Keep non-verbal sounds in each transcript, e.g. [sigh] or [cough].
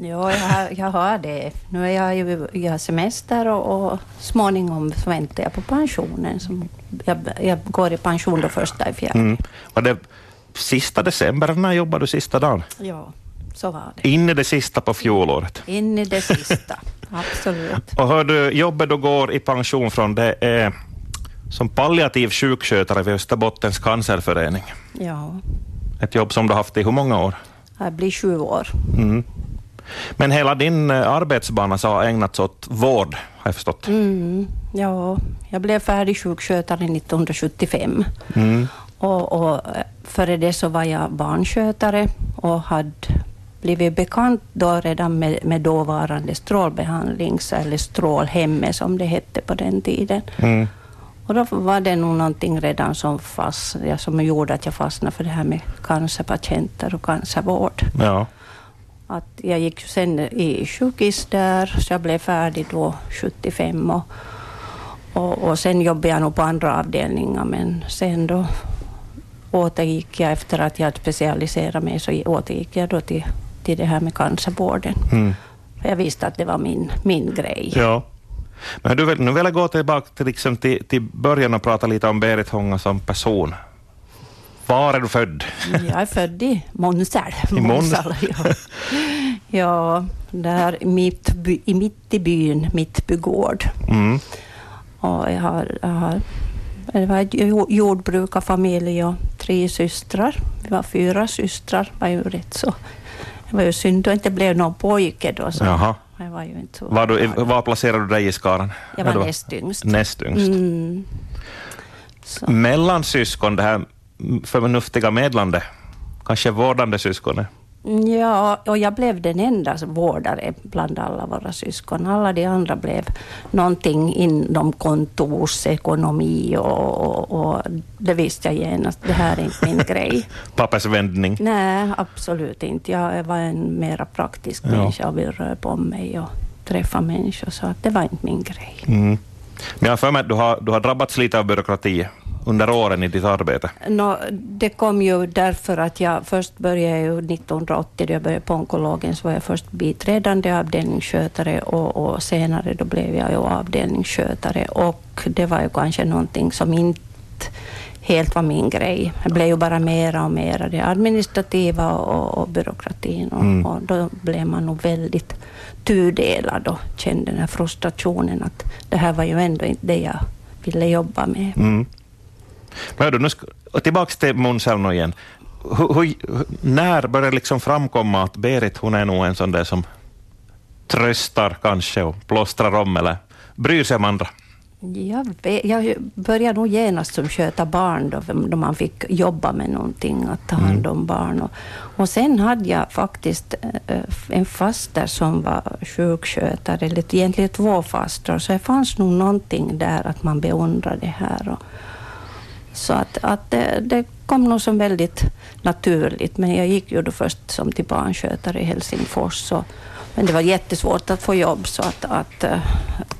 Ja, jag jag har det. Nu är jag ju jag har semester och, och småningom väntar jag på pensionen. Som jag, jag går i pension då första i fjärde. Mm. Var det sista december, när jobbade du sista dagen? Ja, så var det. In i det sista på fjolåret. In i det sista, absolut. Och hör du, jobbet du går i pension från, det är som palliativ sjukskötare vid Österbottens cancerförening. Ja, Ett jobb som du haft i hur många år? jag blir sju år. Mm. Men hela din eh, arbetsbana så har ägnats åt vård, har jag förstått. Mm, ja, jag blev färdig sjukskötare 1975. Mm. Och, och eh, före det så var jag barnskötare och hade blivit bekant då redan med, med dåvarande strålbehandlings eller strålhemme som det hette på den tiden. Mm. Och då var det nog någonting redan som, fast, som gjorde att jag fastnade för det här med cancerpatienter och cancervård. Ja. Att jag gick sen i sjukhus där, så jag blev färdig då 75. Och, och, och sen jobbade jag nog på andra avdelningar, men sen då återgick jag efter att jag specialiserat mig, så återgick jag då till, till det här med cancervården. Mm. För jag visste att det var min, min grej. ja. Men du vill, nu vill jag gå tillbaka till, liksom, till, till början och prata lite om Berit Hånga som person. Var är du född? Jag är född i Månsel. I Månsel? ja. [laughs] ja, där mitt, by, mitt i byn, Mittbygård. Mm. Och jag har, jag har det var en jo- jordbrukarfamilj och tre systrar. Vi var fyra systrar. Det var ju rätt så. Det var ju synd att det inte blev någon pojke då. Så Jaha. Jag var ju inte så Var, du, var placerade du dig i skaran? Jag Ja, var näst yngst. Näst yngst. Mm. Mellansyskon, det här förnuftiga medlande, kanske vårdande syskonet? Ja, och jag blev den enda vårdare bland alla våra syskon. Alla de andra blev någonting inom kontorsekonomi och, och, och det visste jag genast, det här är inte min [laughs] grej. Pappersvändning? Nej, absolut inte. Jag var en mera praktisk Ja. människa och ville röra på mig och träffa människor, så att det var inte min grej. Mm. Men jag har för mig att du har, du har drabbats lite av byråkrati under åren i ditt arbete. No, det kom ju därför att jag först började ju 1980, då jag började på onkologen, så var jag först biträdande avdelningsskötare och, och senare då blev jag ju avdelningsskötare och det var ju kanske någonting som inte helt var min grej. Det blev ju bara mera och mera det administrativa och, och byråkratin och, Mm. och då blev man nog väldigt tudelad och kände den här frustrationen att det här var ju ändå inte det jag ville jobba med. Mm. Men du, nu ska, och tillbaka till Månsälv igen. Hur, hur, när började det liksom framkomma att Berit hon är nog en sån där som tröstar kanske och plåstrar om eller bryr sig om andra? Jag, vet, jag började nog genast som sköta barn då, då man fick jobba med någonting, att ta hand om barn. Och, och sen hade jag faktiskt eh, en faster som var sjukskötare, eller egentligen två fastrar, så det fanns nog någonting där att man beundrade det här. Och, så att, att det, det kom nog som väldigt naturligt, men jag gick ju då först som till barnskötare i Helsingfors. Och, men det var jättesvårt att få jobb, så att, att eh,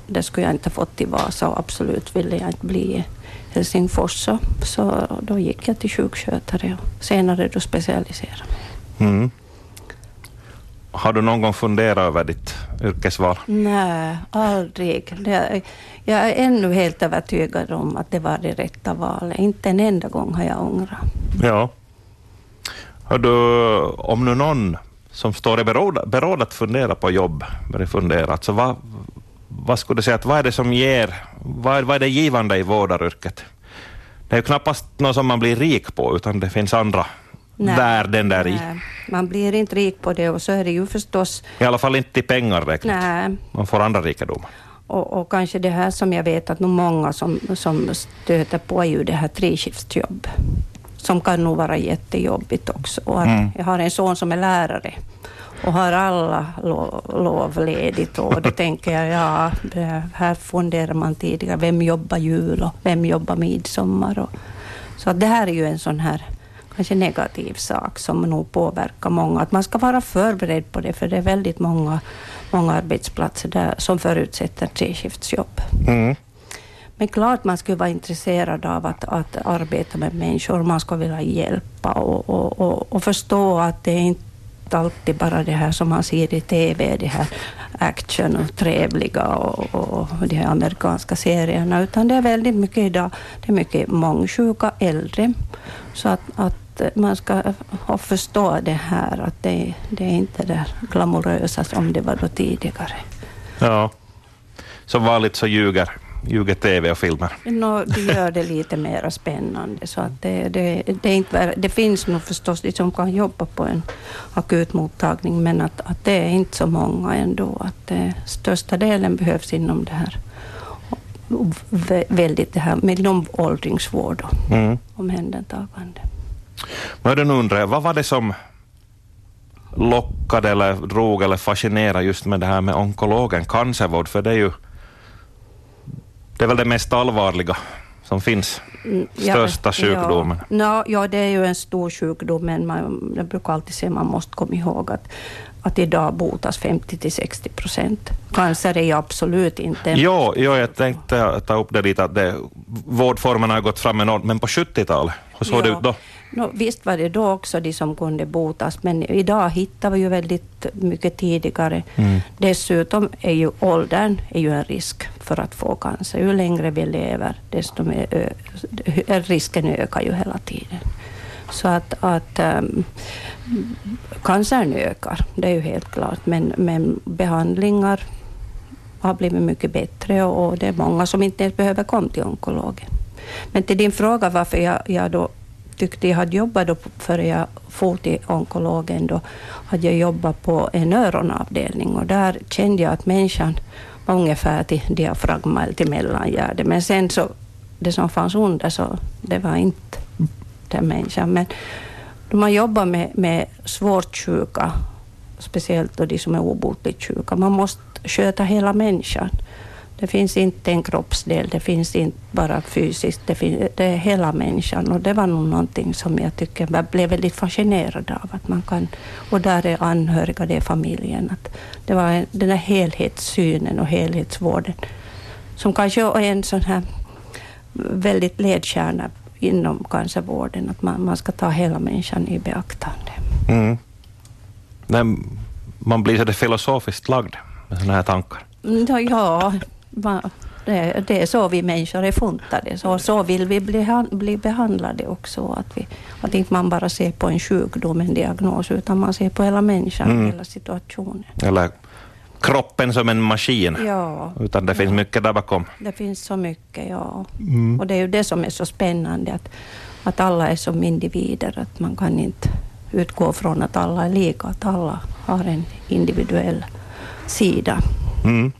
det skulle jag inte ha fått i Vasa och absolut ville jag inte bli i Helsingfors. Så, så då gick jag till sjukskötare och senare då specialiserade mig. Mm. Har du någon gång funderat över ditt yrkesval? Nej, aldrig. Jag är ännu helt övertygad om att det var det rätta valet. Inte en enda gång har jag ångrat. Ja. Hör du, om nu någon som står i beråd, beråd att fundera på jobb, börjar fundera, alltså vad, vad skulle du säga, att vad är det som ger, vad är, vad är det givande i vårdaryrket? Det är ju knappast något som man blir rik på, utan det finns andra Nej. värden där i. Nej, Man blir inte rik på det och så är det ju förstås... I alla fall inte i pengar räknat. Nej, Man får andra rikedomar. och, och kanske det här som jag vet att nog många som, som stöter på är ju det här treskiftsjobb. Som kan nog vara jättejobbigt också. Mm. Jag har en son som är lärare och har alla lo, lov ledigt och då [laughs] tänker jag, ja, här funderar man tidigare, vem jobbar jul och vem jobbar midsommar? Och, så det här är ju en sån här kanske negativ sak som nog påverkar många. Att man ska vara förberedd på det, för det är väldigt många, många arbetsplatser där, som förutsätter treskiftsjobb. Mm. Men klart man skulle vara intresserad av att, att arbeta med människor, man skulle vilja hjälpa och, och, och, och förstå att det är inte alltid bara det här som man ser i TV, det här action och trevliga och, och de här amerikanska serierna, utan det är väldigt mycket idag, det är mycket mångsjuka äldre. Så att, att man ska förstå det här, att det, det är inte det glamorösa som det var då tidigare. Ja, som vanligt så ljuger ljuger TV och filmer? No, det gör det lite mer spännande. Så att det, det, det, är inte, det finns nog förstås de som kan jobba på en akutmottagning, men att, att det är inte så många ändå. Att det, största delen behövs inom det här väldigt det här med åldringsvård och mm. omhändertagande. Men nu undrar jag, vad var det som lockade eller drog eller fascinerade just med det här med onkologen, cancervård? För det är ju det är väl det mest allvarliga som finns? Mm, Största ja, sjukdomen? Ja, no, ja, det är ju en stor sjukdom, men man, jag brukar alltid säga att man måste komma ihåg att, att idag botas 50 till 60 procent. Cancer är ju absolut inte... Jo, jo, jag tänkte ta upp det lite, att det, vårdformerna har gått fram enormt, men på 70-talet, hur såg ja. det ut då? No, visst var det då också de som kunde botas, men idag hittar vi ju väldigt mycket tidigare. Mm. Dessutom är ju åldern är ju en risk för att få cancer. Ju längre vi lever, desto mer, risken ökar ju hela tiden. Så att, att um, cancern ökar, det är ju helt klart, men, men behandlingar har blivit mycket bättre och det är många som inte ens behöver komma till onkologen. Men till din fråga varför jag, jag då tyckte jag hade jobbat då, före jag for till onkologen, då hade jag jobbat på en öronavdelning och där kände jag att människan var ungefär till diafragma eller till mellangärde. Men sen så, det som fanns under, så det var inte den människan. Men då man jobbar med, med svårt sjuka, speciellt då de som är obotligt sjuka, man måste sköta hela människan. Det finns inte en kroppsdel, det finns inte bara fysiskt, det, finns, det är hela människan. Och det var nog någonting som jag tycker jag blev väldigt fascinerad av. Att man kan, och där är anhöriga, det är familjen. Att det var en, den här helhetssynen och helhetsvården som kanske är en sån här väldigt ledstjärna inom cancervården, att man, man ska ta hela människan i beaktande. Mm. man blir så filosofiskt lagd med sådana här tankar. Ja, det, det är så vi människor är funtade. Så, så vill vi bli, bli behandlade också. Att, vi, att inte man bara ser på en sjukdom, en diagnos, utan man ser på hela människan, mm. hela situationen. Eller kroppen som en maskin. Ja. Utan det finns mycket där bakom. Det finns så mycket, ja. Mm. Och det är ju det som är så spännande, att, att alla är som individer. Att man kan inte utgå från att alla är lika, att alla har en individuell sida. Mm.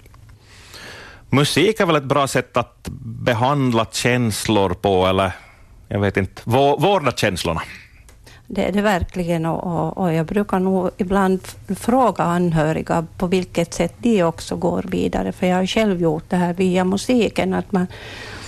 Musik är väl ett bra sätt att behandla känslor på, eller jag vet inte, vårda känslorna? Det är det verkligen och, och, jag brukar nog ibland fråga anhöriga på vilket sätt de också går vidare, för jag har själv gjort det här via musiken, att man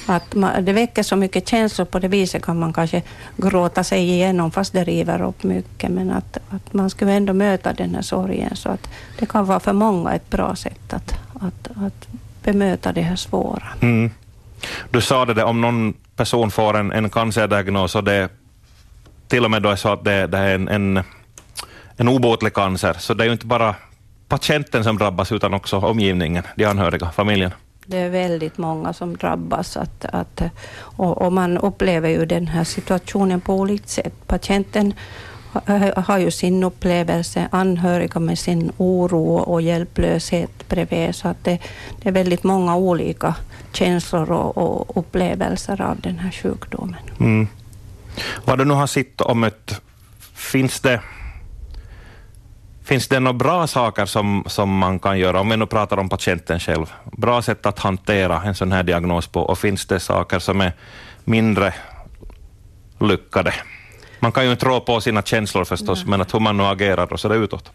att man, det väcker så mycket känslor på det viset kan man kanske gråta sig igenom fast det river upp mycket, men att, att man skulle ändå möta den här sorgen så att det kan vara för många ett bra sätt att, att, att bemöta det här svåra. Mm. Du sa det, om någon person får en, en cancerdiagnos och det till och med då är så att det, det är en, en, en obotlig cancer, så det är ju inte bara patienten som drabbas utan också omgivningen, de anhöriga, familjen. Det är väldigt många som drabbas att, att, och, och man upplever ju den här situationen på olika sätt. Patienten har ju sin upplevelse, anhöriga med sin oro och hjälplöshet bredvid. Så att det, det är väldigt många olika känslor och, och upplevelser av den här sjukdomen. Mm. Vad du nu har sett och mött, finns det, finns det några bra saker som, som man kan göra, om vi nu pratar om patienten själv, bra sätt att hantera en sån här diagnos på, och finns det saker som är mindre lyckade? Man kan ju inte rå på sina känslor förstås, Nej. men att hur man nu agerar och så utåt.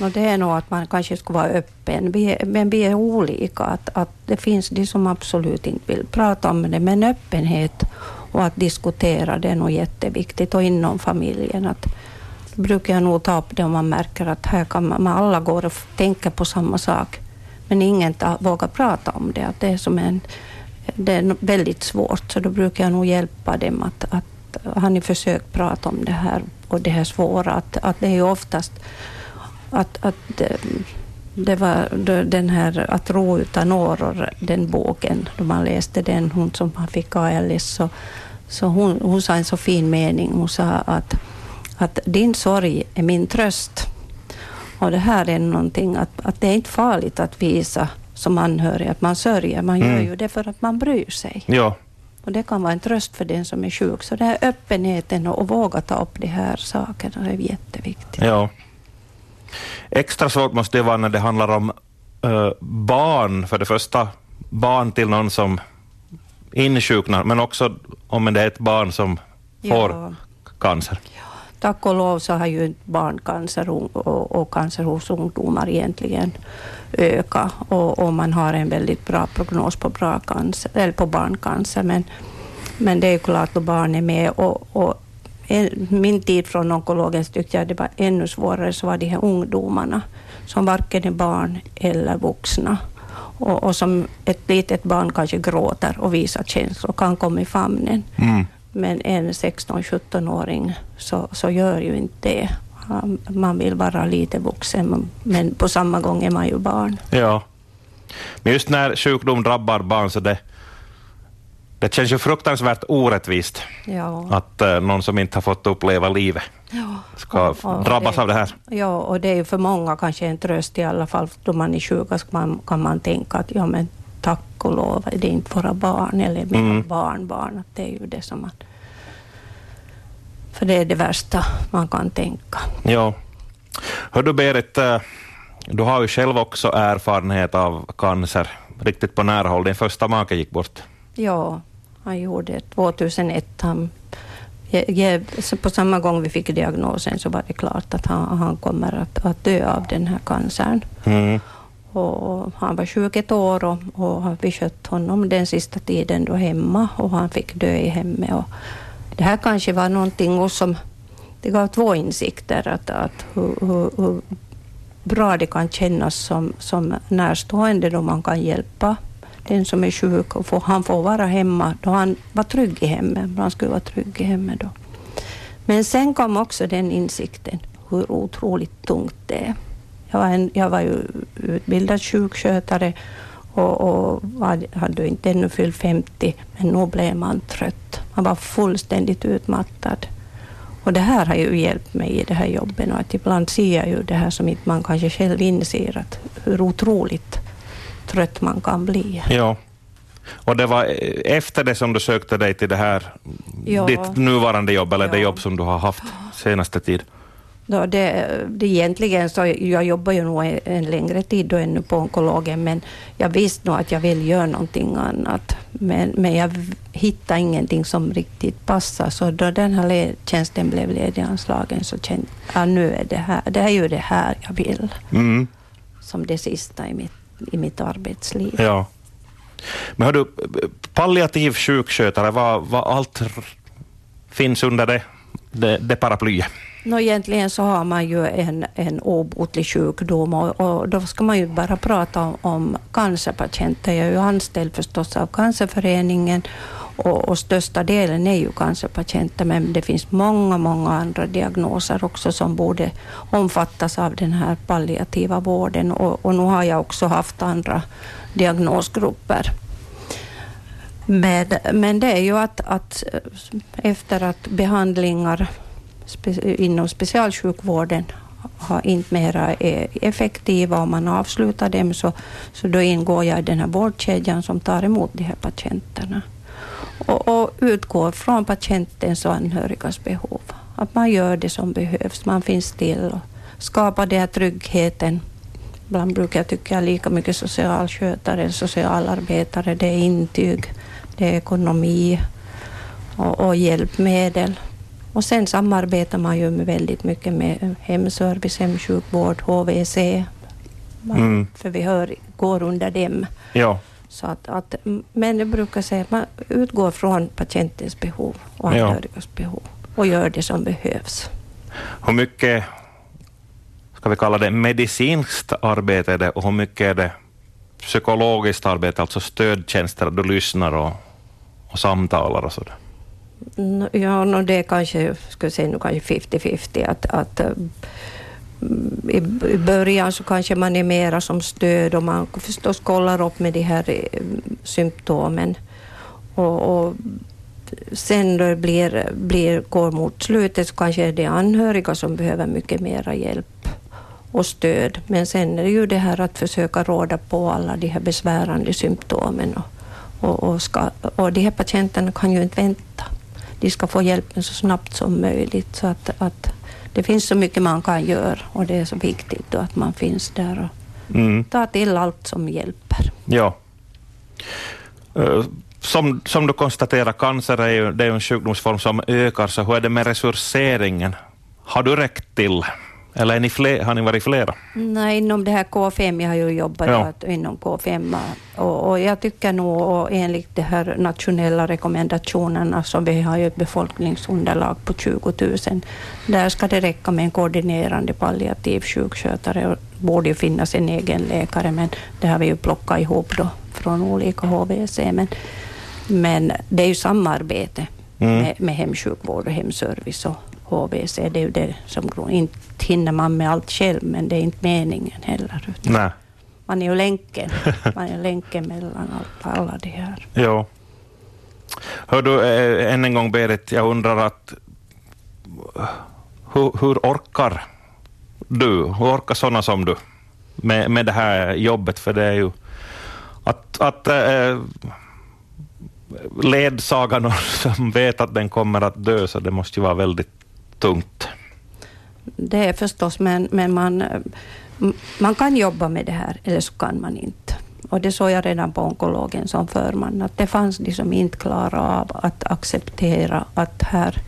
No, det är nog att man kanske skulle vara öppen, vi är, men vi är olika. Att, att det finns de som absolut inte vill prata om det, men öppenhet och att diskutera, det är nog jätteviktigt. Och inom familjen, att då brukar jag nog ta upp det om man märker att här kan man, man alla går och tänker på samma sak, men ingen ta, vågar prata om det. Att det, är som en, det är väldigt svårt, så då brukar jag nog hjälpa dem att, att att har ni försökt prata om det här och det här svåra? Att, att det är ju oftast att, att det var den här Att ro utan åror, den boken, då man läste den, hon som fick ALS, så, så hon, hon sa en så fin mening. Hon sa att, att din sorg är min tröst. Och det här är någonting att, att det är inte farligt att visa som anhörig att man sörjer. Man mm. gör ju det för att man bryr sig. Ja. Och det kan vara en tröst för den som är sjuk. Så den här öppenheten och, och våga ta upp de här sakerna är jätteviktigt. Ja. Extra svårt måste det vara när det handlar om uh, barn, för det första barn till någon som insjuknar, men också om det är ett barn som får ja. cancer. Ja. Tack och lov så har ju inte barncancer och, och, cancer hos ungdomar egentligen ökat och, och, man har en väldigt bra prognos på, bra cancer, eller på barncancer. Men, men det är ju klart att barn är med och, och min tid från onkologen tyckte jag det var ännu svårare, så var de här ungdomarna som varken är barn eller vuxna. Och, och som ett litet barn kanske gråter och visar känslor, kan komma i famnen. Mm. Men en 16-17-åring så, så gör ju inte det. Man vill vara lite vuxen, men på samma gång är man ju barn. Ja. Men just när sjukdom drabbar barn så det, det känns ju fruktansvärt orättvist ja. att uh, någon som inte har fått uppleva livet ja. ska och, och drabbas det, av det här. Ja, och det är ju för många kanske en tröst i alla fall. Då man är sjuk kan man, kan man tänka att ja, men tack och lov det är inte våra barn eller mina mm. barnbarn. Att det är ju det som man... För det är det värsta man kan tänka. Ja. Hör du Berit, eh, du har ju själv också erfarenhet av cancer riktigt på nära håll. Din första make gick bort. Ja, han gjorde 2001. Han, på samma gång vi fick diagnosen så var det klart att han, han kommer att, att dö av den här cancern. Mm. Och han var sjuk ett år och, och vi skötte honom den sista tiden då hemma och han fick dö i hemmet. Och det här kanske var någonting som det gav två insikter, att, att hur, hur, hur bra det kan kännas som, som närstående då man kan hjälpa den som är sjuk och får, han får vara hemma då han var trygg i hemmet. Han skulle vara trygg i hemmet då. Men sen kom också den insikten hur otroligt tungt det är. Jag var, en, jag var ju utbildad sjukskötare och, och hade inte ännu fyllt 50, men nu blev man trött. Man var fullständigt utmattad. Och det här har ju hjälpt mig i det här jobbet. Och att ibland ser jag ju det här som inte man kanske själv inser, att hur otroligt trött man kan bli. Ja. Och det var efter det som du sökte dig till det här, ja. ditt nuvarande jobb, eller ja. det jobb som du har haft senaste tid? Då det, det egentligen så, jag jobbar ju nog en längre tid då ännu på onkologen, men jag visste nog att jag vill göra någonting annat. Men, men jag hittade ingenting som riktigt passade, så då den här tjänsten blev lediganslagen så kände jag, nu är det här, det är ju det här jag vill. Mm. Som det sista i mitt i mitt arbetsliv. Ja. Men hör du, palliativ sjukskötare, vad, vad allt finns under det, det, det paraplyet? No, egentligen så har man ju en, en obotlig sjukdom och, och då ska man ju bara prata om, om cancerpatienter. Jag är ju anställd förstås av Cancerföreningen och, och, största delen är ju cancerpatienter, men det finns många, många andra diagnoser också som borde omfattas av den här palliativa vården. Och, och nu har jag också haft andra diagnosgrupper. Men, men det är ju att, att efter att behandlingar inom specialsjukvården har inte mera är effektiva och man avslutar dem så, så då ingår jag i den här vårdkedjan som tar emot de här patienterna och, och utgår från patientens och anhörigas behov. Att man gör det som behövs, man finns till och skapar den här tryggheten. Ibland brukar jag tycka lika mycket socialskötare, socialarbetare, det är intyg, det är ekonomi och, och hjälpmedel. Och sen samarbetar man ju med väldigt mycket med hemservice, hemsjukvård, HVC, mm. för vi hör, går under dem. Ja. Så att, att, men jag brukar säga att man utgår från patientens behov och anhörigas ja. behov och gör det som behövs. Hur mycket, ska vi kalla det medicinskt arbete är det och hur mycket är det psykologiskt arbete, alltså stödtjänster, du lyssnar och, och samtalar och sådär? Ja, no det är kanske, skulle säga nu kanske 50-50. Att, att, eh, i, I början så kanske man är mera som stöd och man förstås kollar upp med de här eh, symptomen. Och, och sen då det blir, blir, går mot slutet så kanske är det anhöriga som behöver mycket mera hjälp och stöd. Men sen är det ju det här att försöka råda på alla de här besvärande symptomen. Och, och, och, ska, och de här patienterna kan ju inte vänta. De ska få hjälpen så snabbt som möjligt. Så att, att det finns så mycket man kan göra och det är så viktigt då att man finns där och mm. tar till allt som hjälper. Ja. Uh som, som du konstaterar, cancer är ju, det är en sjukdomsform som ökar, så hur är det med resurseringen? Har du räckt till? Eller är ni fler, har ni varit flera? Nej, inom det här K5, jag har ju jobbat ja. inom K5 och, och, jag tycker nog, och enligt de här nationella rekommendationerna som vi har ju ett befolkningsunderlag på 20 000, där ska det räcka med en koordinerande palliativ sjukskötare och borde ju finnas en egen läkare, men det har vi ju plockat ihop då från olika HVC. Men, men det är ju samarbete mm. med, med hemsjukvård och hemservice och HVC. Det är ju det som inte hinner man med allt själv, men det är inte meningen heller. Nej. Man är ju länken, man är länken mellan alla, alla de här. [laughs] Ja. Hör du, äh, än en gång Berit, jag undrar att hur, hur orkar du, hur orkar sådana som du med, med det här jobbet? För det är ju att, att äh, ledsaga någon [laughs] som vet att den kommer att dö, så det måste ju vara väldigt tungt. Det är förstås, men, men man, man kan jobba med det här, eller så kan man inte. Och det såg jag redan på onkologen som förman, att det fanns de som inte klarade av att acceptera att här,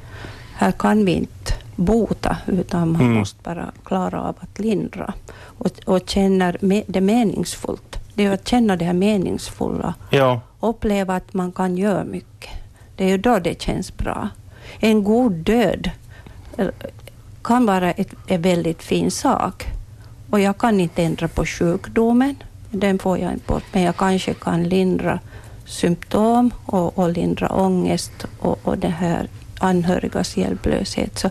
här kan vi inte bota, utan man mm. måste bara klara av att lindra. Och, och känner det meningsfullt. Det är att känna det här meningsfulla. Ja. Uppleva att man kan göra mycket. Det är ju då det känns bra. En god död kan vara ett, en väldigt fin sak. Och jag kan inte ändra på sjukdomen, den får jag inte bort, men jag kanske kan lindra symptom och, och lindra ångest och, och det här anhörigas hjälplöshet. Så,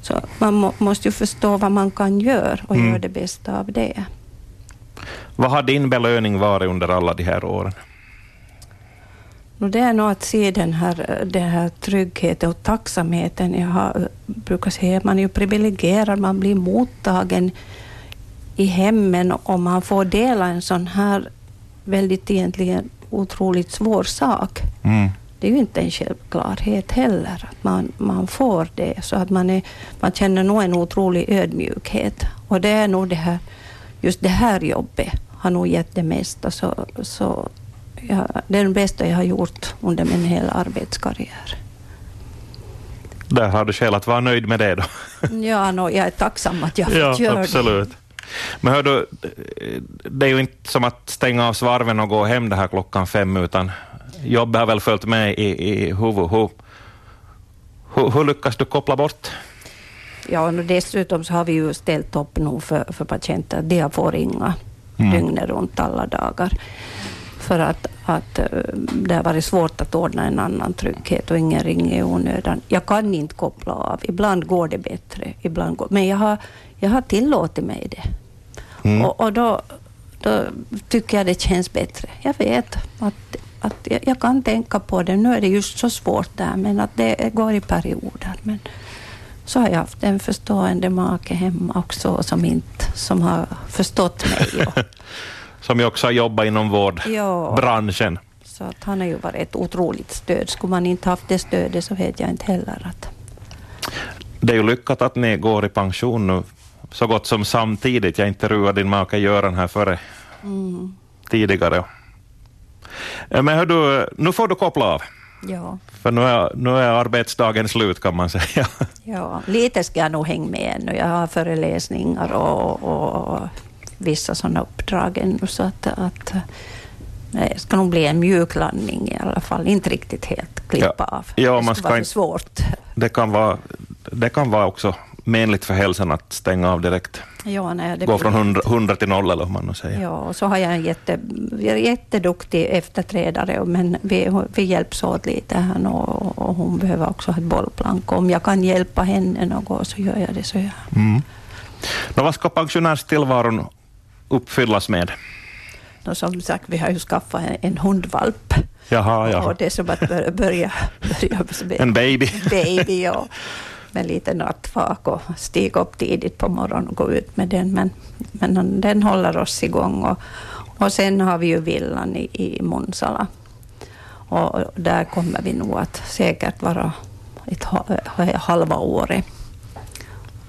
så man må, måste ju förstå vad man kan göra och mm. göra det bästa av det. Vad har din belöning varit under alla de här åren? Det är nog att se den här, den här tryggheten och tacksamheten. Jag har, brukar säga att man är ju privilegierad, man blir mottagen i hemmen och man får dela en sån här väldigt egentligen otroligt svår sak. Mm. Det är ju inte en självklarhet heller att man, man får det. Så att man, är, man känner nog en otrolig ödmjukhet. Och det är nog det här, just det här jobbet har nog gett det mesta. Så, så ja, det är det bästa jag har gjort under min hela arbetskarriär. Där har du skäl att vara nöjd med det då. [laughs] ja, no, jag är tacksam att jag har fått göra absolut. det. Men hör du, det är ju inte som att stänga av svarven och gå hem det här klockan fem, utan jobbet har väl följt med i, i huvudet. Hur, hur, hur lyckas du koppla bort? Ja, och dessutom så har vi ju ställt upp nu för, för patienter. De får ringa mm. dygnet runt alla dagar. För att, att eh, det har varit svårt att ordna en annan trygghet och ingen ringer i onödan. Jag kan inte koppla av. Ibland går det bättre, ibland går, men jag har, jag har tillåtit mig det. Mm. Och, och då, då tycker jag det känns bättre. Jag vet att, att jag, jag, kan tänka på det. Nu är det just så svårt där, men att det går i perioder. Men så har jag haft en förstående make hemma också som, inte, som har förstått mig. Och, [laughs] som ju också har jobbat inom vårdbranschen. Ja, så att han har ju varit ett otroligt stöd. Skulle man inte haft det stödet så vet jag inte heller att... Det är ju lyckat att ni går i pension nu så gott som samtidigt. Jag intervjuade din make Göran här före mm. tidigare. Men hör du, nu får du koppla av. Ja. För nu är, nu är arbetsdagen slut kan man [laughs] säga. Ja, lite ska jag nog hänga med ännu. Jag har föreläsningar och, och vissa sådana uppdrag ännu. Så att, att det ska nog bli en mjuk landning i alla fall. Inte riktigt helt klippa ja. av. Ja, det man ska vara svårt. Det kan vara, det kan vara också menligt för hälsan att stänga av direkt. Ja, nej, det Gå från 100, 100 till noll, eller hur man nu säger. Ja, och så har jag en jätte, jätteduktig efterträdare, men vi, vi hjälps åt lite här och, och hon behöver också ha ett bollplank. Om jag kan hjälpa henne något så gör jag det. Så jag, Mm. Nå, vad ska pensionärstillvaron uppfyllas med? och som sagt, vi har ju skaffat en, en hundvalp. Jaha, ja. Och det är som att börja, börja, [laughs] börja En baby. [laughs] baby och med lite nattvak och stiga upp tidigt på morgonen och gå ut med den. Men, men den håller oss igång. Och, och sen har vi ju villan i, i Munsala. Och där kommer vi nog att säkert vara ett ha- halva året.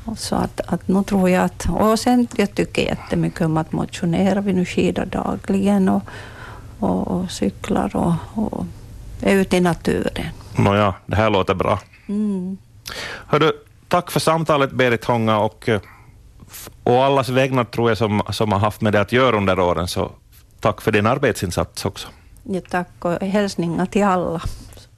Och Så att, att nu tror jag att... Och sen jag tycker jättemycket om att motionera. Vi nu skidar dagligen och, och, och cyklar och, och är ute i naturen. Nåja, det här låter bra. Mm. Hördu, tack för samtalet Berit Honga och, och allas vägnar tror jag som, som har haft med det att göra under åren, så tack för din arbetsinsats också. Ja, tack och hälsningar till alla.